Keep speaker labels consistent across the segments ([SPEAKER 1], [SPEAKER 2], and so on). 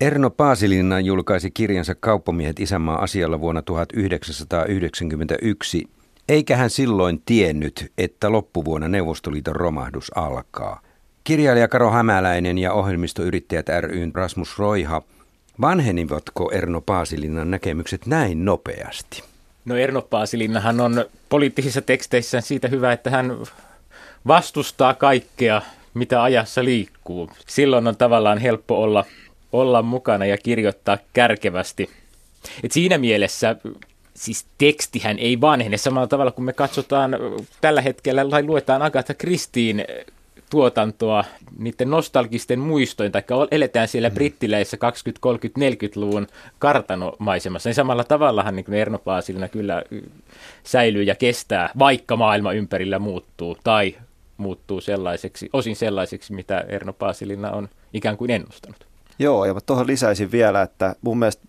[SPEAKER 1] Erno Paasilinna julkaisi kirjansa Kauppamiehet isänmaa asialla vuonna 1991, eikä hän silloin tiennyt, että loppuvuonna Neuvostoliiton romahdus alkaa. Kirjailija Karo Hämäläinen ja ohjelmistoyrittäjät ryn Rasmus Roiha, vanhenivatko Erno Paasilinnan näkemykset näin nopeasti?
[SPEAKER 2] No Erno Paasilinnahan on poliittisissa teksteissään siitä hyvä, että hän vastustaa kaikkea, mitä ajassa liikkuu. Silloin on tavallaan helppo olla, olla mukana ja kirjoittaa kärkevästi. Et siinä mielessä siis tekstihän ei vanhene samalla tavalla kuin me katsotaan tällä hetkellä tai luetaan Agatha Kristiin tuotantoa niiden nostalgisten muistojen, tai eletään siellä mm. brittileissä 20, 30, 40-luvun kartanomaisemassa, niin samalla tavallahan niin Erno Paasilina kyllä säilyy ja kestää, vaikka maailma ympärillä muuttuu, tai muuttuu sellaiseksi, osin sellaiseksi, mitä Erno Paasilina on ikään kuin ennustanut.
[SPEAKER 3] Joo, ja tuohon lisäisin vielä, että mun mielestä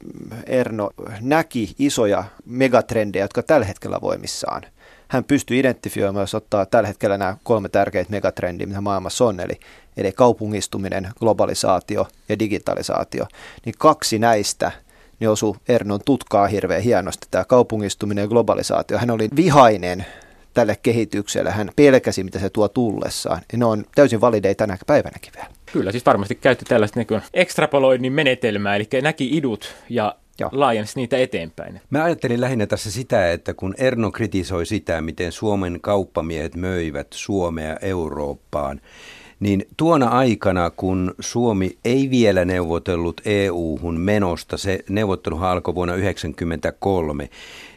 [SPEAKER 3] Erno näki isoja megatrendejä, jotka tällä hetkellä voimissaan – hän pystyy identifioimaan, jos ottaa tällä hetkellä nämä kolme tärkeitä megatrendiä, mitä maailmassa on, eli, eli kaupungistuminen, globalisaatio ja digitalisaatio, niin kaksi näistä niin osui Ernon tutkaa hirveän hienosti, tämä kaupungistuminen ja globalisaatio. Hän oli vihainen tälle kehitykselle, hän pelkäsi, mitä se tuo tullessaan. Ja ne on täysin valideita tänä päivänäkin vielä.
[SPEAKER 2] Kyllä, siis varmasti käytti tällaista niin ekstrapoloinnin menetelmää, eli näki idut ja Joo. laajensi niitä eteenpäin.
[SPEAKER 1] Mä ajattelin lähinnä tässä sitä, että kun Erno kritisoi sitä, miten Suomen kauppamiehet möivät Suomea Eurooppaan, niin tuona aikana, kun Suomi ei vielä neuvotellut EU-hun menosta, se neuvottelu alkoi vuonna 1993,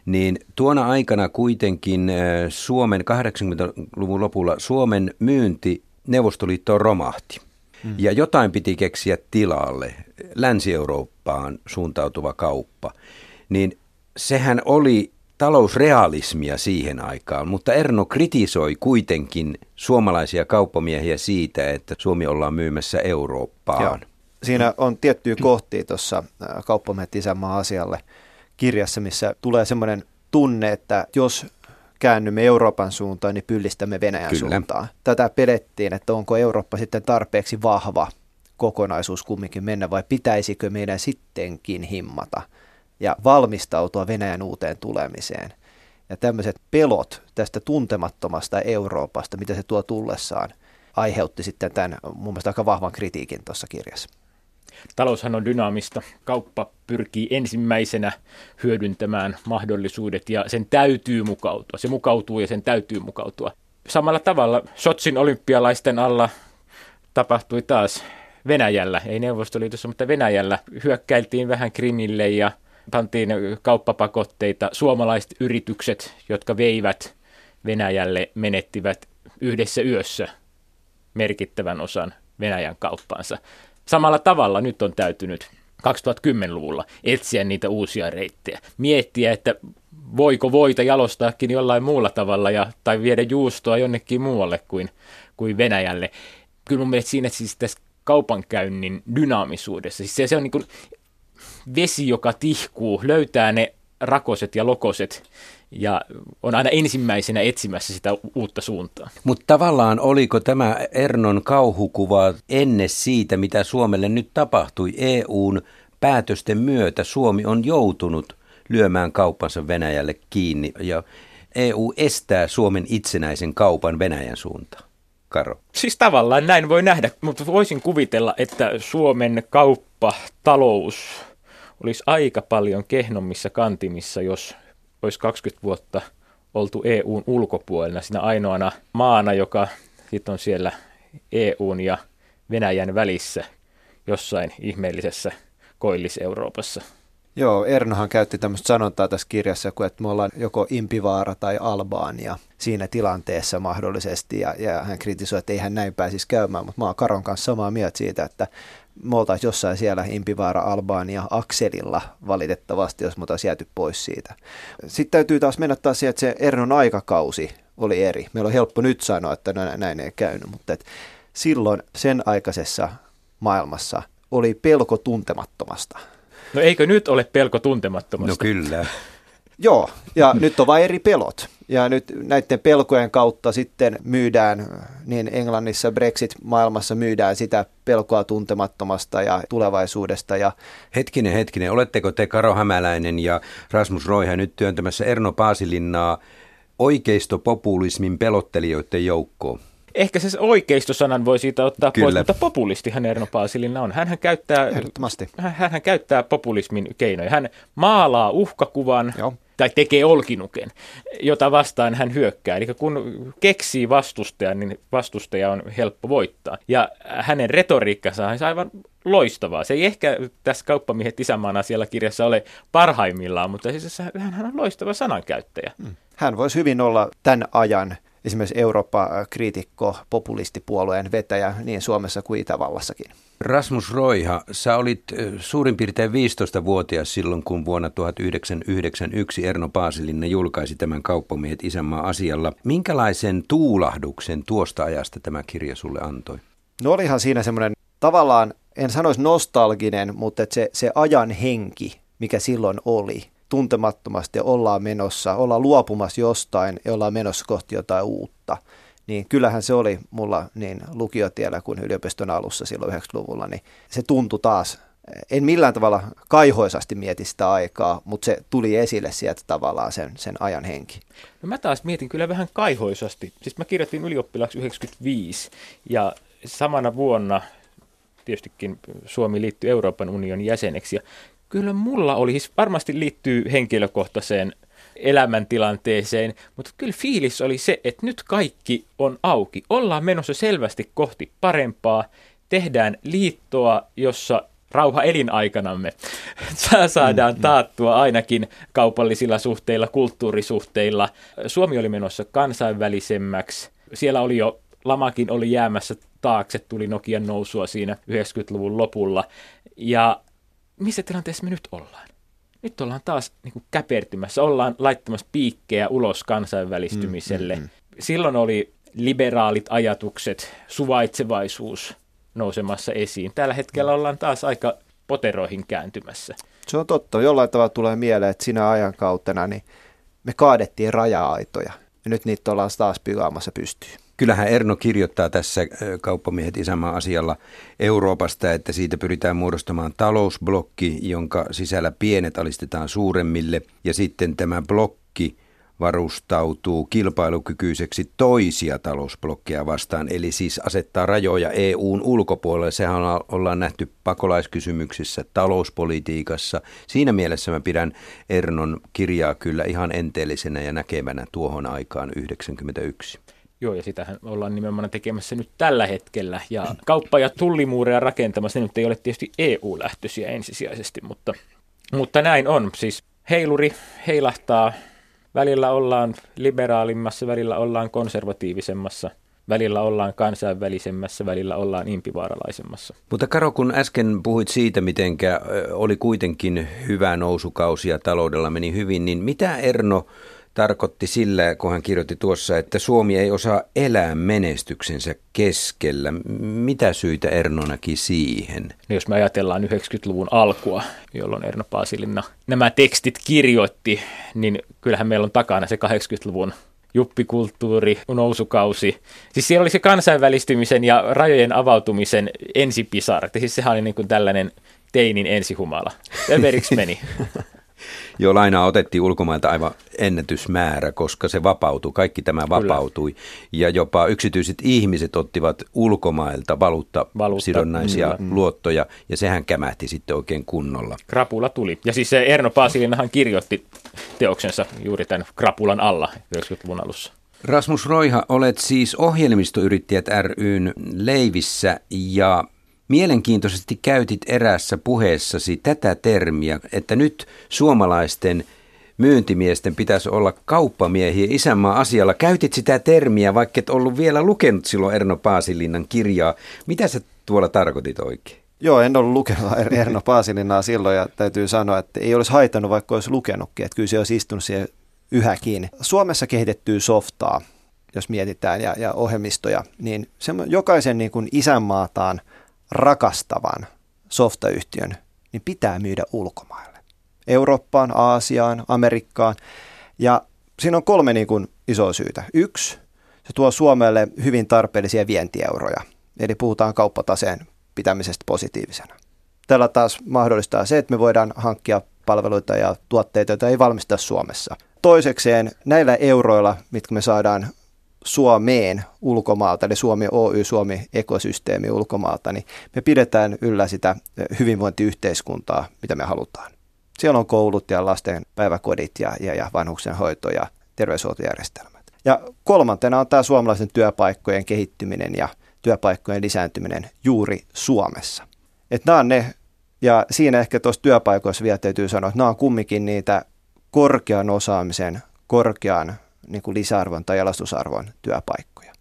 [SPEAKER 1] niin tuona aikana kuitenkin äh, Suomen 80-luvun lopulla Suomen myynti Neuvostoliittoon romahti. Mm. Ja jotain piti keksiä tilalle, Länsi-Eurooppaan suuntautuva kauppa. Niin sehän oli talousrealismia siihen aikaan, mutta Erno kritisoi kuitenkin suomalaisia kauppamiehiä siitä, että Suomi ollaan myymässä Eurooppaan. Joo.
[SPEAKER 3] Siinä on tiettyjä kohtia tuossa kauppamiehet isänmaa asialle kirjassa, missä tulee semmoinen tunne, että jos käännymme Euroopan suuntaan, niin pyllistämme Venäjän Kyllä. suuntaan. Tätä pelettiin, että onko Eurooppa sitten tarpeeksi vahva kokonaisuus kumminkin mennä vai pitäisikö meidän sittenkin himmata ja valmistautua Venäjän uuteen tulemiseen. Ja tämmöiset pelot tästä tuntemattomasta Euroopasta, mitä se tuo tullessaan, aiheutti sitten tämän mun mielestä aika vahvan kritiikin tuossa kirjassa.
[SPEAKER 2] Taloushan on dynaamista. Kauppa pyrkii ensimmäisenä hyödyntämään mahdollisuudet ja sen täytyy mukautua. Se mukautuu ja sen täytyy mukautua. Samalla tavalla Sotsin olympialaisten alla tapahtui taas Venäjällä, ei Neuvostoliitossa, mutta Venäjällä. Hyökkäiltiin vähän Krimille ja pantiin kauppapakotteita. Suomalaiset yritykset, jotka veivät Venäjälle, menettivät yhdessä yössä merkittävän osan Venäjän kauppaansa. Samalla tavalla nyt on täytynyt 2010-luvulla etsiä niitä uusia reittejä. Miettiä, että voiko voita jalostaakin jollain muulla tavalla ja, tai viedä juustoa jonnekin muualle kuin, kuin Venäjälle. Kyllä mun mielestä siinä siis tässä kaupankäynnin dynaamisuudessa, siis se, se on niin kuin vesi, joka tihkuu, löytää ne rakoset ja lokoset ja on aina ensimmäisenä etsimässä sitä uutta suuntaa.
[SPEAKER 1] Mutta tavallaan oliko tämä Ernon kauhukuva ennen siitä, mitä Suomelle nyt tapahtui EUn päätösten myötä? Suomi on joutunut lyömään kauppansa Venäjälle kiinni ja EU estää Suomen itsenäisen kaupan Venäjän suuntaan. Karo.
[SPEAKER 2] Siis tavallaan näin voi nähdä, mutta voisin kuvitella, että Suomen kauppa, talous olisi aika paljon kehnommissa kantimissa, jos olisi 20 vuotta oltu EUn ulkopuolella siinä ainoana maana, joka sitten on siellä EUn ja Venäjän välissä jossain ihmeellisessä koillis-Euroopassa.
[SPEAKER 3] Joo, Ernohan käytti tämmöistä sanontaa tässä kirjassa, että me ollaan joko Impivaara tai Albaania siinä tilanteessa mahdollisesti, ja, ja hän kritisoi, että ei hän näin pääsisi käymään, mutta mä oon Karon kanssa samaa mieltä siitä, että me oltaisiin jossain siellä Impivaara Albania akselilla valitettavasti, jos me oltaisiin jääty pois siitä. Sitten täytyy taas mennä taas siihen, että se Ernon aikakausi oli eri. Meillä on helppo nyt sanoa, että näin ei käynyt, mutta et silloin sen aikaisessa maailmassa oli pelko tuntemattomasta.
[SPEAKER 2] No eikö nyt ole pelko tuntemattomasta?
[SPEAKER 1] No kyllä.
[SPEAKER 3] Joo, ja nyt on vain eri pelot. Ja nyt näiden pelkojen kautta sitten myydään, niin Englannissa Brexit-maailmassa myydään sitä pelkoa tuntemattomasta ja tulevaisuudesta. Ja
[SPEAKER 1] hetkinen, hetkinen. Oletteko te Karo Hämäläinen ja Rasmus Roiha nyt työntämässä Erno Paasilinnaa oikeistopopulismin pelottelijoiden joukkoon?
[SPEAKER 2] Ehkä se oikeistosanan voi siitä ottaa Kyllä. pois, mutta populistihan Erno Paasilina on. Hänhän käyttää,
[SPEAKER 3] Ehdottomasti.
[SPEAKER 2] Hän, käyttää populismin keinoja. Hän maalaa uhkakuvan Joo. Tai tekee olkinuken, jota vastaan hän hyökkää. Eli kun keksii vastustajan, niin vastustaja on helppo voittaa. Ja hänen retoriikkansa on aivan loistavaa. Se ei ehkä tässä kauppamiehet isämaan asialla kirjassa ole parhaimmillaan, mutta siis hän on loistava sanankäyttäjä. Hmm.
[SPEAKER 3] Hän voisi hyvin olla tämän ajan esimerkiksi Eurooppa-kriitikko, populistipuolueen vetäjä niin Suomessa kuin Itävallassakin.
[SPEAKER 1] Rasmus Roiha, sä olit suurin piirtein 15-vuotias silloin, kun vuonna 1991 Erno Paasilinna julkaisi tämän kauppamiehet isänmaa asialla. Minkälaisen tuulahduksen tuosta ajasta tämä kirja sulle antoi?
[SPEAKER 3] No olihan siinä semmoinen tavallaan, en sanoisi nostalginen, mutta se, se ajan henki, mikä silloin oli, tuntemattomasti ja ollaan menossa, ollaan luopumassa jostain ja ollaan menossa kohti jotain uutta. Niin kyllähän se oli mulla niin lukiotiellä kuin yliopiston alussa silloin 90-luvulla, niin se tuntui taas, en millään tavalla kaihoisasti mieti sitä aikaa, mutta se tuli esille sieltä tavallaan sen, sen ajan henki.
[SPEAKER 2] No mä taas mietin kyllä vähän kaihoisasti. Siis mä kirjoitin ylioppilaaksi 95 ja samana vuonna tietystikin Suomi liittyi Euroopan unionin jäseneksi ja Kyllä mulla oli, siis varmasti liittyy henkilökohtaiseen elämäntilanteeseen, mutta kyllä fiilis oli se, että nyt kaikki on auki. Ollaan menossa selvästi kohti parempaa, tehdään liittoa, jossa rauha elinaikanamme saadaan mm, mm. taattua ainakin kaupallisilla suhteilla, kulttuurisuhteilla. Suomi oli menossa kansainvälisemmäksi. Siellä oli jo, lamakin oli jäämässä taakse, tuli Nokian nousua siinä 90-luvun lopulla. Ja missä tilanteessa me nyt ollaan? Nyt ollaan taas niin kuin käpertymässä, ollaan laittamassa piikkejä ulos kansainvälistymiselle. Mm, mm, mm. Silloin oli liberaalit ajatukset, suvaitsevaisuus nousemassa esiin. Tällä hetkellä ollaan taas aika poteroihin kääntymässä.
[SPEAKER 3] Se on totta. Jollain tavalla tulee mieleen, että sinä ajan kautta niin me kaadettiin raja-aitoja. Ja nyt niitä ollaan taas pilaamassa pystyyn.
[SPEAKER 1] Kyllähän Erno kirjoittaa tässä kauppamiehet isänmaan asialla Euroopasta, että siitä pyritään muodostamaan talousblokki, jonka sisällä pienet alistetaan suuremmille ja sitten tämä blokki varustautuu kilpailukykyiseksi toisia talousblokkeja vastaan, eli siis asettaa rajoja EUn ulkopuolelle. Sehän ollaan nähty pakolaiskysymyksissä, talouspolitiikassa. Siinä mielessä mä pidän Ernon kirjaa kyllä ihan enteellisenä ja näkevänä tuohon aikaan 91.
[SPEAKER 2] Joo, ja sitähän ollaan nimenomaan tekemässä nyt tällä hetkellä. Ja kauppa- ja tullimuureja rakentamassa, ne nyt ei ole tietysti EU-lähtöisiä ensisijaisesti, mutta, mutta näin on. Siis heiluri heilahtaa, välillä ollaan liberaalimmassa, välillä ollaan konservatiivisemmassa, välillä ollaan kansainvälisemmässä, välillä ollaan impivaaralaisemmassa.
[SPEAKER 1] Mutta Karo, kun äsken puhuit siitä, miten oli kuitenkin hyvä nousukausi ja taloudella meni hyvin, niin mitä Erno tarkoitti sillä, kun hän kirjoitti tuossa, että Suomi ei osaa elää menestyksensä keskellä. Mitä syitä Erno näki siihen?
[SPEAKER 2] No jos me ajatellaan 90-luvun alkua, jolloin Erno Paasilinna nämä tekstit kirjoitti, niin kyllähän meillä on takana se 80-luvun juppikulttuuri, nousukausi. Siis siellä oli se kansainvälistymisen ja rajojen avautumisen ensipisara. Siis sehän oli niin kuin tällainen teinin ensihumala. Överiksi meni.
[SPEAKER 1] Joo, lainaa otettiin ulkomailta aivan ennätysmäärä, koska se vapautui, kaikki tämä vapautui. Kyllä. Ja jopa yksityiset ihmiset ottivat ulkomailta valuutta, valuutta sidonnaisia mm. luottoja, ja sehän kämähti sitten oikein kunnolla.
[SPEAKER 2] Krapula tuli. Ja siis se Erno Paasilinahan kirjoitti teoksensa juuri tämän krapulan alla 90-luvun alussa.
[SPEAKER 1] Rasmus Roiha, olet siis ohjelmistoyrittäjät ryn leivissä ja Mielenkiintoisesti käytit erässä puheessasi tätä termiä, että nyt suomalaisten myyntimiesten pitäisi olla kauppamiehiä isänmaan asialla. Käytit sitä termiä, vaikka et ollut vielä lukenut silloin Erno Paasilinnan kirjaa. Mitä sä tuolla tarkoitit oikein?
[SPEAKER 3] Joo, en ollut lukenut er- Erno Paasilinnaa silloin ja täytyy sanoa, että ei olisi haitannut, vaikka olisi lukenutkin. Että kyllä se olisi istunut siihen yhä kiinni. Suomessa kehitettyy softaa, jos mietitään, ja, ja ohjelmistoja, niin se, jokaisen niin kuin isänmaataan – rakastavan softayhtiön, niin pitää myydä ulkomaille. Eurooppaan, Aasiaan, Amerikkaan. Ja siinä on kolme niin kuin isoa syytä. Yksi, se tuo Suomelle hyvin tarpeellisia vientieuroja. Eli puhutaan kauppataseen pitämisestä positiivisena. Tällä taas mahdollistaa se, että me voidaan hankkia palveluita ja tuotteita, joita ei valmista Suomessa. Toisekseen näillä euroilla, mitkä me saadaan Suomeen ulkomaalta, eli Suomi Oy, Suomi ekosysteemi ulkomaalta, niin me pidetään yllä sitä hyvinvointiyhteiskuntaa, mitä me halutaan. Siellä on koulut ja lasten päiväkodit ja, ja, ja vanhuksen hoito ja terveyshuoltojärjestelmät. Ja kolmantena on tämä suomalaisen työpaikkojen kehittyminen ja työpaikkojen lisääntyminen juuri Suomessa. Että nämä on ne, ja siinä ehkä tuossa työpaikoissa vielä täytyy sanoa, että nämä on kumminkin niitä korkean osaamisen, korkean niin kuin lisäarvon tai jalastusarvon työpaikkoja.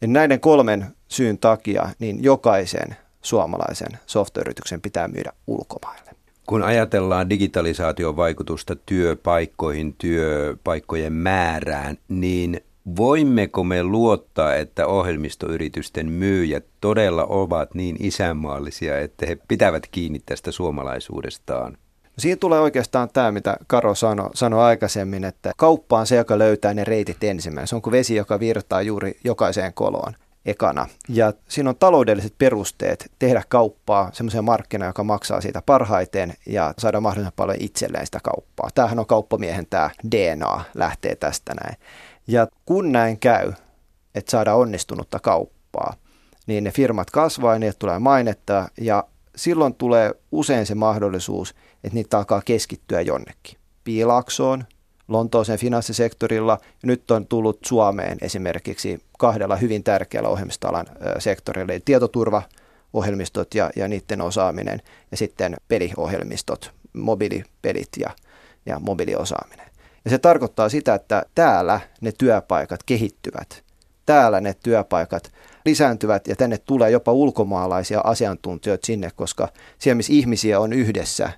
[SPEAKER 3] Ja näiden kolmen syyn takia niin jokaisen suomalaisen software-yrityksen pitää myydä ulkomaille.
[SPEAKER 1] Kun ajatellaan digitalisaation vaikutusta työpaikkoihin, työpaikkojen määrään, niin voimmeko me luottaa, että ohjelmistoyritysten myyjät todella ovat niin isänmaallisia, että he pitävät kiinni tästä suomalaisuudestaan?
[SPEAKER 3] Siinä tulee oikeastaan tämä, mitä Karo sanoi, sanoi aikaisemmin, että kauppa on se, joka löytää ne reitit ensimmäisenä. Se on kuin vesi, joka virtaa juuri jokaiseen koloon ekana. Ja siinä on taloudelliset perusteet tehdä kauppaa semmoiseen markkinaan, joka maksaa siitä parhaiten ja saada mahdollisimman paljon itselleen sitä kauppaa. Tämähän on kauppamiehen tämä DNA, lähtee tästä näin. Ja kun näin käy, että saada onnistunutta kauppaa, niin ne firmat kasvaa ja niille tulee mainetta ja silloin tulee usein se mahdollisuus, että niitä alkaa keskittyä jonnekin. Piilaksoon, Lontooseen finanssisektorilla ja nyt on tullut Suomeen esimerkiksi kahdella hyvin tärkeällä ohjelmistoalan sektorilla, eli tietoturvaohjelmistot ja, ja niiden osaaminen ja sitten peliohjelmistot, mobiilipelit ja, ja mobiiliosaaminen. Ja se tarkoittaa sitä, että täällä ne työpaikat kehittyvät. Täällä ne työpaikat lisääntyvät ja tänne tulee jopa ulkomaalaisia asiantuntijoita sinne, koska siellä missä ihmisiä on yhdessä,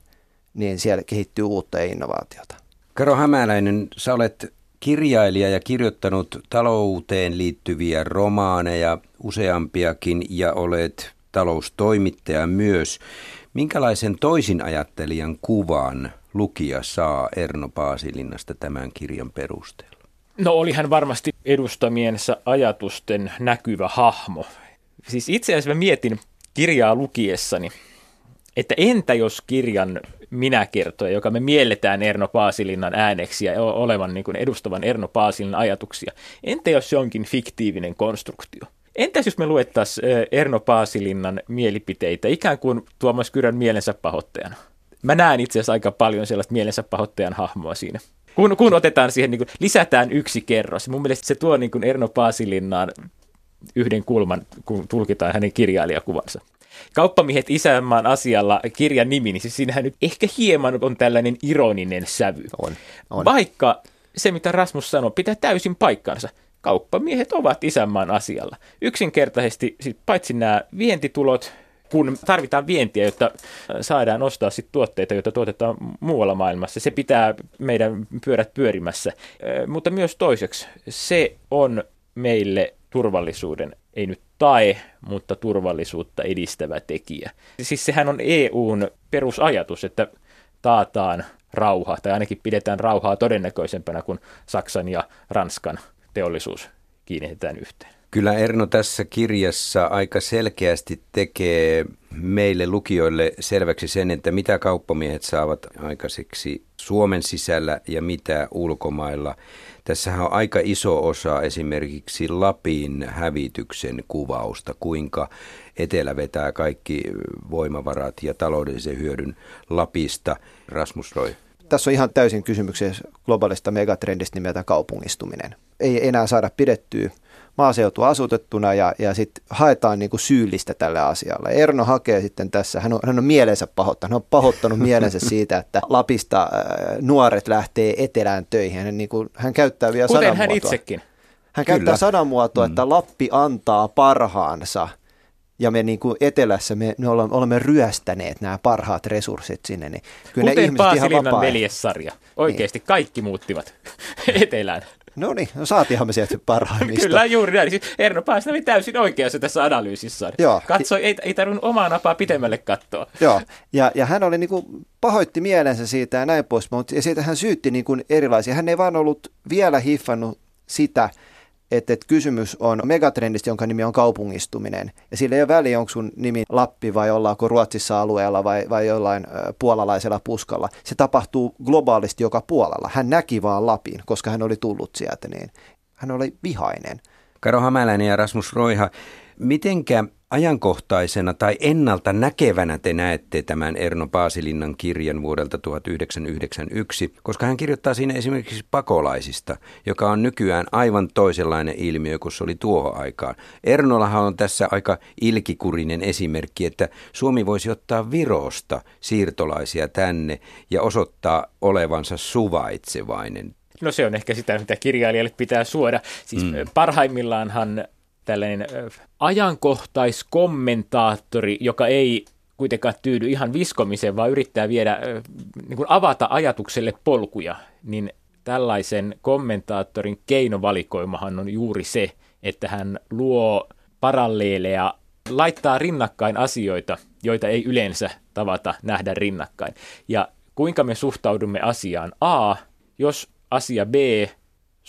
[SPEAKER 3] niin siellä kehittyy uutta ja innovaatiota.
[SPEAKER 1] Karo Hämäläinen, sä olet kirjailija ja kirjoittanut talouteen liittyviä romaaneja useampiakin ja olet taloustoimittaja myös. Minkälaisen toisin ajattelijan kuvan lukija saa Erno Paasilinnasta tämän kirjan perusteella?
[SPEAKER 2] No oli hän varmasti edustamiensa ajatusten näkyvä hahmo. Siis itse asiassa mä mietin kirjaa lukiessani, että entä jos kirjan minä kertoja, joka me mielletään Erno Paasilinnan ääneksi ja olevan niin kuin edustavan Erno Paasilinnan ajatuksia, entä jos se onkin fiktiivinen konstruktio? Entäs jos me luettaisiin Erno Paasilinnan mielipiteitä ikään kuin Tuomas Kyrön mielensä pahoittajana? Mä näen itse asiassa aika paljon sellaista mielensä pahoittajan hahmoa siinä. Kun, kun otetaan siihen, niin kuin, lisätään yksi kerros. Mun mielestä se tuo niin kuin Erno Paasilinnaan yhden kulman, kun tulkitaan hänen kirjailijakuvansa. Kauppamiehet isänmaan asialla kirjan nimi, niin siis siinähän nyt ehkä hieman on tällainen ironinen sävy.
[SPEAKER 3] On, on.
[SPEAKER 2] Vaikka se, mitä Rasmus sanoi, pitää täysin paikkansa. Kauppamiehet ovat isänmaan asialla. Yksinkertaisesti, paitsi nämä vientitulot, kun tarvitaan vientiä, jotta saadaan ostaa sit tuotteita, joita tuotetaan muualla maailmassa. Se pitää meidän pyörät pyörimässä. Mutta myös toiseksi, se on meille turvallisuuden, ei nyt tae, mutta turvallisuutta edistävä tekijä. Siis sehän on EUn perusajatus, että taataan rauha, tai ainakin pidetään rauhaa todennäköisempänä, kun Saksan ja Ranskan teollisuus kiinnitetään yhteen.
[SPEAKER 1] Kyllä Erno tässä kirjassa aika selkeästi tekee meille lukijoille selväksi sen, että mitä kauppamiehet saavat aikaiseksi Suomen sisällä ja mitä ulkomailla. Tässähän on aika iso osa esimerkiksi Lapin hävityksen kuvausta, kuinka etelä vetää kaikki voimavarat ja taloudellisen hyödyn Lapista. Rasmus Roy.
[SPEAKER 3] Tässä on ihan täysin kysymyksessä globaalista megatrendistä nimeltä kaupungistuminen. Ei enää saada pidettyä maaseutu asutettuna ja, ja sitten haetaan niin kuin syyllistä tälle asialle. Erno hakee sitten tässä, hän on, hän on mielensä pahoittanut, hän on pahoittanut mielensä siitä, että Lapista äh, nuoret lähtee etelään töihin. Hän, niin kuin, hän käyttää vielä
[SPEAKER 2] Kuten hän itsekin.
[SPEAKER 3] Hän Kyllä. käyttää sanamuotoa, mm. että Lappi antaa parhaansa ja me niin kuin etelässä me, me olemme, olemme ryöstäneet nämä parhaat resurssit sinne. Niin
[SPEAKER 2] kyllä Kuten ne Paasilinnan veljessarja. Oikeasti niin. kaikki muuttivat etelään.
[SPEAKER 3] No niin, no saatiinhan me sieltä parhaimmista.
[SPEAKER 2] Kyllä, juuri näin. Siis Erno Paasnami täysin oikeassa tässä analyysissaan. Joo. Katso, ei, ei tarvinnut omaa napaa pitemmälle katsoa.
[SPEAKER 3] Joo, ja, ja hän oli niin kuin, pahoitti mielensä siitä ja näin pois, mutta ja siitä hän syytti niin kuin erilaisia. Hän ei vaan ollut vielä hiffannut sitä, että, että kysymys on megatrendistä, jonka nimi on kaupungistuminen. Ja sillä ei ole väliä, onko sun nimi Lappi vai ollaanko Ruotsissa alueella vai, vai jollain puolalaisella puskalla. Se tapahtuu globaalisti joka puolella. Hän näki vaan Lapin, koska hän oli tullut sieltä, niin hän oli vihainen.
[SPEAKER 1] Karo Hämäläinen ja Rasmus Roiha, mitenkä ajankohtaisena tai ennalta näkevänä te näette tämän Erno Paasilinnan kirjan vuodelta 1991, koska hän kirjoittaa siinä esimerkiksi pakolaisista, joka on nykyään aivan toisenlainen ilmiö kuin se oli tuohon aikaan. Ernollahan on tässä aika ilkikurinen esimerkki, että Suomi voisi ottaa Virosta siirtolaisia tänne ja osoittaa olevansa suvaitsevainen.
[SPEAKER 2] No se on ehkä sitä, mitä kirjailijalle pitää suoda. Siis mm. parhaimmillaanhan tällainen ajankohtaiskommentaattori, joka ei kuitenkaan tyydy ihan viskomiseen, vaan yrittää viedä, niin kuin avata ajatukselle polkuja, niin tällaisen kommentaattorin keinovalikoimahan on juuri se, että hän luo paralleeleja, laittaa rinnakkain asioita, joita ei yleensä tavata nähdä rinnakkain. Ja kuinka me suhtaudumme asiaan A, jos asia B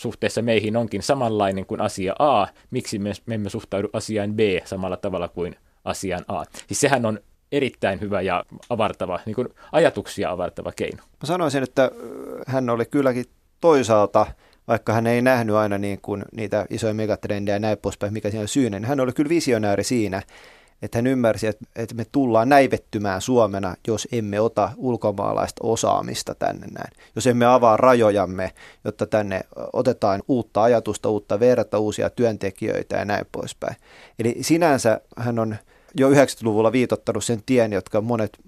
[SPEAKER 2] suhteessa meihin onkin samanlainen kuin asia A, miksi me, me emme suhtaudu asiaan B samalla tavalla kuin asiaan A. Siis sehän on erittäin hyvä ja avartava, niin kuin ajatuksia avartava keino.
[SPEAKER 3] Mä sanoisin, että hän oli kylläkin toisaalta, vaikka hän ei nähnyt aina niin kuin niitä isoja megatrendejä ja näin poispäin, mikä siinä on syynä, niin hän oli kyllä visionääri siinä, että hän ymmärsi, että, että me tullaan näivettymään Suomena, jos emme ota ulkomaalaista osaamista tänne näin. Jos emme avaa rajojamme, jotta tänne otetaan uutta ajatusta, uutta verta, uusia työntekijöitä ja näin poispäin. Eli sinänsä hän on jo 90-luvulla viitottanut sen tien, jotka monet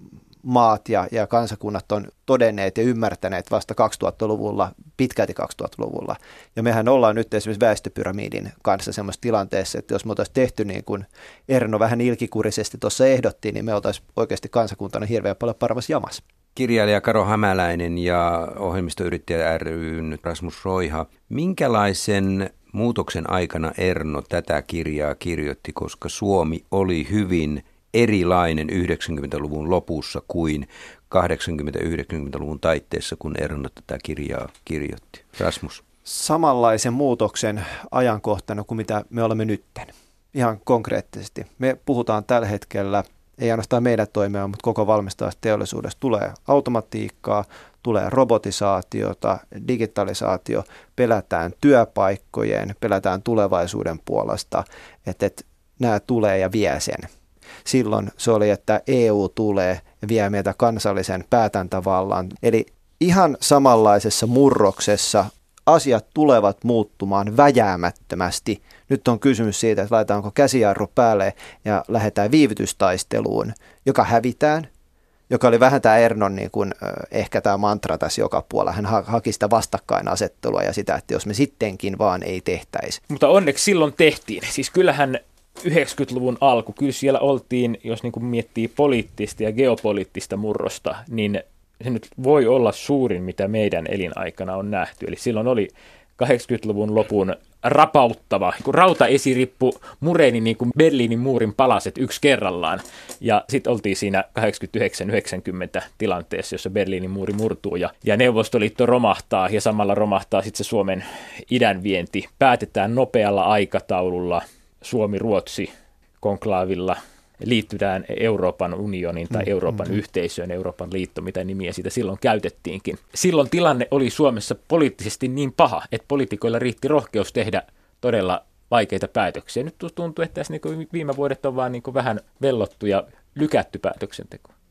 [SPEAKER 3] maat ja, ja kansakunnat on todenneet ja ymmärtäneet vasta 2000-luvulla, pitkälti 2000-luvulla. Ja mehän ollaan nyt esimerkiksi väestöpyramidin kanssa semmoisessa tilanteessa, että jos me oltaisiin tehty niin kuin Erno vähän ilkikurisesti tuossa ehdotti, niin me oltaisiin oikeasti kansakuntana hirveän paljon paremmassa jamassa.
[SPEAKER 1] Kirjailija Karo Hämäläinen ja ohjelmistoyrittäjä ryn Rasmus Roiha. Minkälaisen muutoksen aikana Erno tätä kirjaa kirjoitti, koska Suomi oli hyvin erilainen 90-luvun lopussa kuin 80-90-luvun taitteessa, kun Erno tätä kirjaa kirjoitti. Rasmus.
[SPEAKER 3] Samanlaisen muutoksen ajankohtana kuin mitä me olemme nytten. Ihan konkreettisesti. Me puhutaan tällä hetkellä, ei ainoastaan meidän toimia, mutta koko valmistavasta teollisuudesta tulee automatiikkaa, tulee robotisaatiota, digitalisaatio, pelätään työpaikkojen, pelätään tulevaisuuden puolesta, että, että nämä tulee ja vie sen silloin se oli, että EU tulee ja vie meitä kansallisen päätäntävallan. Eli ihan samanlaisessa murroksessa asiat tulevat muuttumaan väjäämättömästi. Nyt on kysymys siitä, että laitetaanko käsijarru päälle ja lähdetään viivytystaisteluun, joka hävitään, joka oli vähän tämä Ernon niin kuin, ehkä tämä mantra tässä joka puolella. Hän haki sitä vastakkainasettelua ja sitä, että jos me sittenkin vaan ei tehtäisi.
[SPEAKER 2] Mutta onneksi silloin tehtiin. Siis kyllähän 90-luvun alku, kyllä siellä oltiin, jos niin kuin miettii poliittista ja geopoliittista murrosta, niin se nyt voi olla suurin, mitä meidän elinaikana on nähty. Eli silloin oli 80-luvun lopun rapauttava, kun rautaesirippu mureni niin kuin Berliinin muurin palaset yksi kerrallaan. Ja sitten oltiin siinä 89-90 tilanteessa, jossa Berliinin muuri murtuu ja, ja Neuvostoliitto romahtaa ja samalla romahtaa sitten se Suomen idänvienti. Päätetään nopealla aikataululla Suomi-Ruotsi konklaavilla liittytään Euroopan unionin tai mm, Euroopan mm, yhteisöön, Euroopan liitto, mitä nimiä siitä silloin käytettiinkin. Silloin tilanne oli Suomessa poliittisesti niin paha, että poliitikoilla riitti rohkeus tehdä todella vaikeita päätöksiä. Nyt tuntuu, että tässä niin viime vuodet on vaan niin vähän vellottu ja lykätty päätöksenteko.